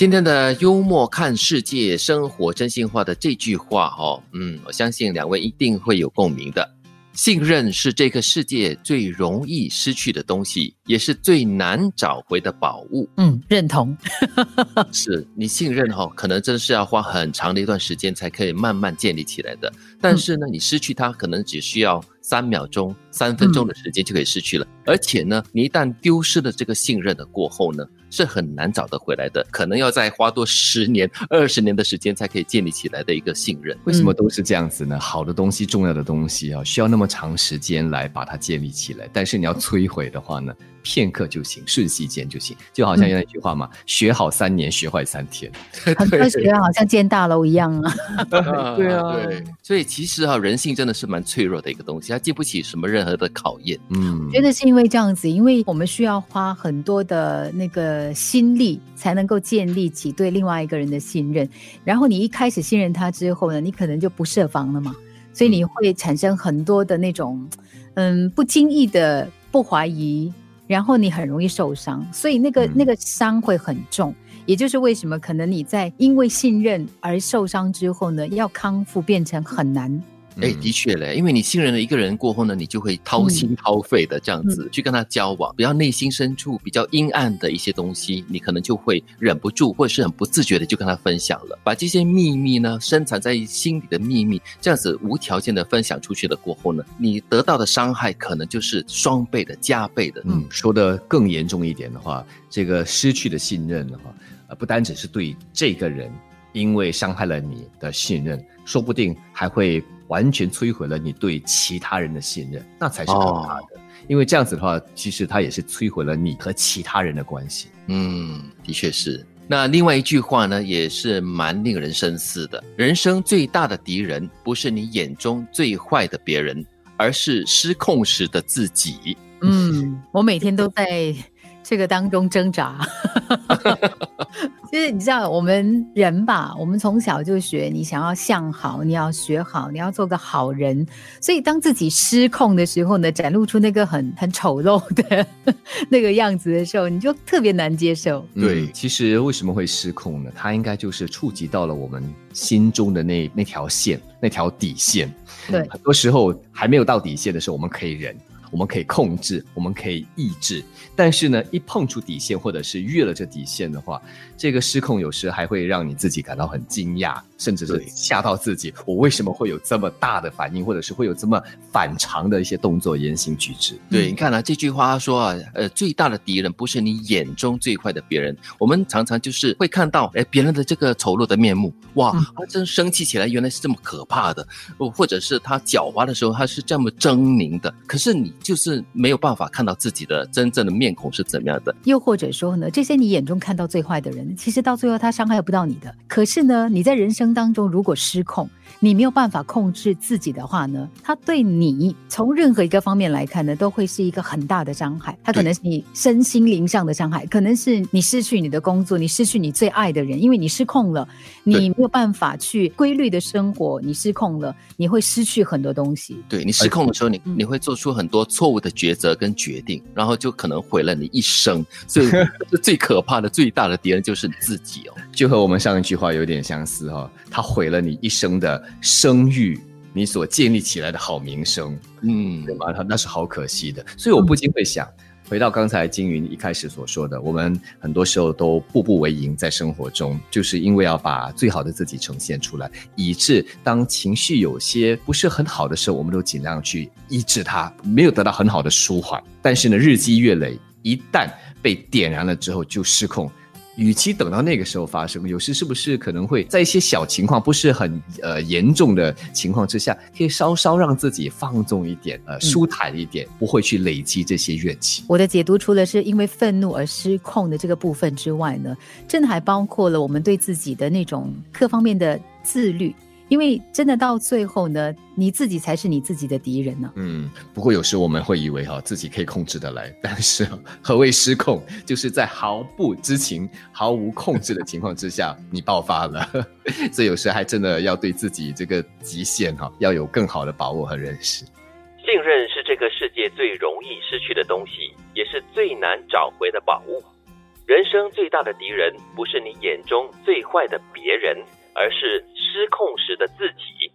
今天的幽默看世界，生活真心话的这句话哦，嗯，我相信两位一定会有共鸣的。信任是这个世界最容易失去的东西，也是最难找回的宝物。嗯，认同。是你信任哈，可能真的是要花很长的一段时间才可以慢慢建立起来的。但是呢，你失去它，可能只需要三秒钟、三分钟的时间就可以失去了。而且呢，你一旦丢失了这个信任的过后呢？是很难找得回来的，可能要再花多十年、二十年的时间才可以建立起来的一个信任。为什么都是这样子呢？好的东西、重要的东西啊，需要那么长时间来把它建立起来。但是你要摧毁的话呢？片刻就行，瞬息间就行，就好像有那句话嘛，学好三年，学坏三天。很科学，好像建大楼一样啊。对啊，对。所以其实啊，人性真的是蛮脆弱的一个东西，它经不起什么任何的考验。嗯，觉得是因为这样子，因为我们需要花很多的那个心力，才能够建立起对另外一个人的信任。然后你一开始信任他之后呢，你可能就不设防了嘛，所以你会产生很多的那种，嗯，不经意的不怀疑。然后你很容易受伤，所以那个那个伤会很重，也就是为什么可能你在因为信任而受伤之后呢，要康复变成很难。哎，的确嘞，因为你信任了一个人过后呢，你就会掏心掏肺的这样子去跟他交往，比较内心深处比较阴暗的一些东西，你可能就会忍不住或者是很不自觉的就跟他分享了，把这些秘密呢，深藏在心里的秘密，这样子无条件的分享出去了过后呢，你得到的伤害可能就是双倍的、加倍的。嗯，说的更严重一点的话，这个失去的信任的话，呃，不单只是对这个人，因为伤害了你的信任，说不定还会。完全摧毁了你对其他人的信任，那才是可怕的。因为这样子的话，其实它也是摧毁了你和其他人的关系。嗯，的确是。那另外一句话呢，也是蛮令人深思的。人生最大的敌人，不是你眼中最坏的别人，而是失控时的自己。嗯，我每天都在。这个当中挣扎，其实你知道，我们人吧，我们从小就学，你想要向好，你要学好，你要做个好人。所以当自己失控的时候呢，展露出那个很很丑陋的 那个样子的时候，你就特别难接受。对，其实为什么会失控呢？它应该就是触及到了我们心中的那那条线，那条底线。对，很多时候还没有到底线的时候，我们可以忍。我们可以控制，我们可以抑制，但是呢，一碰触底线，或者是越了这底线的话，这个失控有时还会让你自己感到很惊讶，甚至是吓到自己。我为什么会有这么大的反应，或者是会有这么反常的一些动作、言行举止？对，你看啊，这句话说啊，呃，最大的敌人不是你眼中最坏的别人。我们常常就是会看到，哎，别人的这个丑陋的面目，哇，他真生气起来原来是这么可怕的，或者是他狡猾的时候他是这么狰狞的。可是你。就是没有办法看到自己的真正的面孔是怎么样的，又或者说呢，这些你眼中看到最坏的人，其实到最后他伤害不到你的。可是呢，你在人生当中如果失控。你没有办法控制自己的话呢，他对你从任何一个方面来看呢，都会是一个很大的伤害。他可能是你身心灵上的伤害，可能是你失去你的工作，你失去你最爱的人，因为你失控了，你没有办法去规律的生活，你失控了，你会失去很多东西。对你失控的时候，你你会做出很多错误的抉择跟决定，然后就可能毁了你一生。所以 最可怕的、最大的敌人就是你自己哦，就和我们上一句话有点相似哈，他毁了你一生的。声誉，你所建立起来的好名声，嗯，对吗？他那是好可惜的。所以我不禁会想，回到刚才金云一开始所说的，我们很多时候都步步为营，在生活中，就是因为要把最好的自己呈现出来，以致当情绪有些不是很好的时候，我们都尽量去抑制它，没有得到很好的舒缓。但是呢，日积月累，一旦被点燃了之后，就失控。与其等到那个时候发生，有时是不是可能会在一些小情况不是很呃严重的情况之下，可以稍稍让自己放纵一点，呃，舒坦一点，不会去累积这些怨气。我的解读除了是因为愤怒而失控的这个部分之外呢，真的还包括了我们对自己的那种各方面的自律。因为真的到最后呢，你自己才是你自己的敌人呢。嗯，不过有时我们会以为哈自己可以控制得来，但是何谓失控？就是在毫不知情、毫无控制的情况之下，你爆发了。所以有时还真的要对自己这个极限哈，要有更好的把握和认识。信任是这个世界最容易失去的东西，也是最难找回的宝物。人生最大的敌人，不是你眼中最坏的别人，而是失控时的自己。